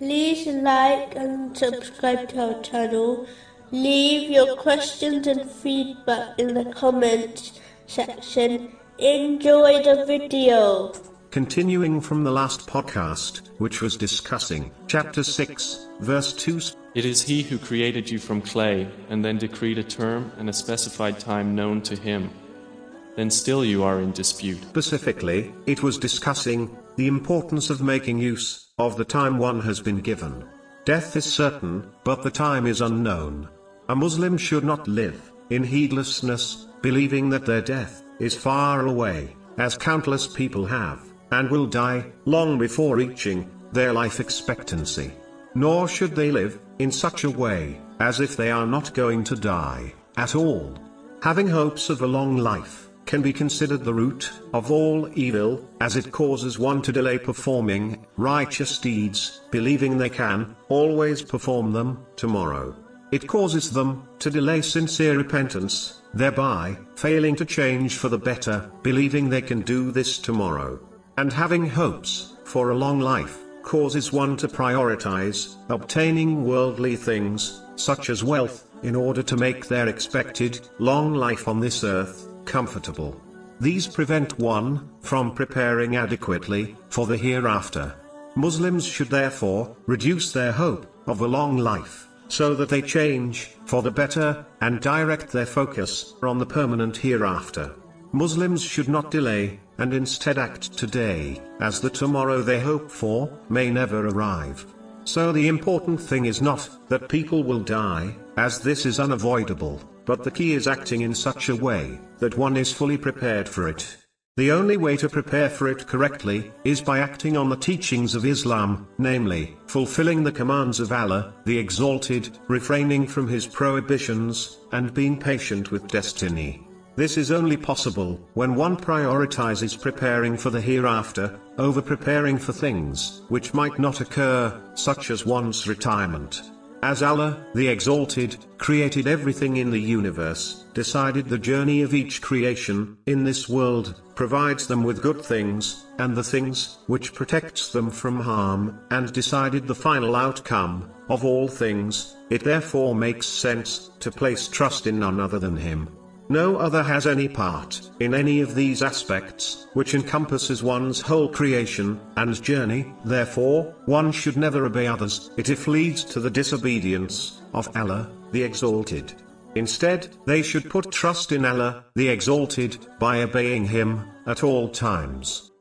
like and subscribe to our channel. Leave your questions and feedback in the comments section. Enjoy the video. Continuing from the last podcast, which was discussing chapter 6, verse 2. It is he who created you from clay, and then decreed a term and a specified time known to him. Then still you are in dispute. Specifically, it was discussing the importance of making use of the time one has been given. Death is certain, but the time is unknown. A Muslim should not live in heedlessness, believing that their death is far away, as countless people have and will die, long before reaching their life expectancy. Nor should they live, in such a way, as if they are not going to die, at all. Having hopes of a long life, can be considered the root of all evil, as it causes one to delay performing righteous deeds, believing they can always perform them tomorrow. It causes them to delay sincere repentance, thereby failing to change for the better, believing they can do this tomorrow. And having hopes for a long life causes one to prioritize obtaining worldly things, such as wealth, in order to make their expected long life on this earth comfortable. These prevent one from preparing adequately for the hereafter. Muslims should therefore reduce their hope of a long life, so that they change for the better and direct their focus on the permanent hereafter. Muslims should not delay, and instead act today, as the tomorrow they hope for may never arrive. So the important thing is not that people will die, as this is unavoidable, but the key is acting in such a way that one is fully prepared for it. The only way to prepare for it correctly is by acting on the teachings of Islam, namely, fulfilling the commands of Allah, the Exalted, refraining from His prohibitions, and being patient with destiny. This is only possible when one prioritizes preparing for the hereafter, over preparing for things which might not occur, such as one's retirement. As Allah, the Exalted, created everything in the universe, decided the journey of each creation in this world, provides them with good things, and the things which protects them from harm, and decided the final outcome of all things, it therefore makes sense to place trust in none other than Him. No other has any part in any of these aspects, which encompasses one's whole creation and journey, therefore, one should never obey others, it if leads to the disobedience of Allah, the Exalted. Instead, they should put trust in Allah, the Exalted, by obeying Him, at all times.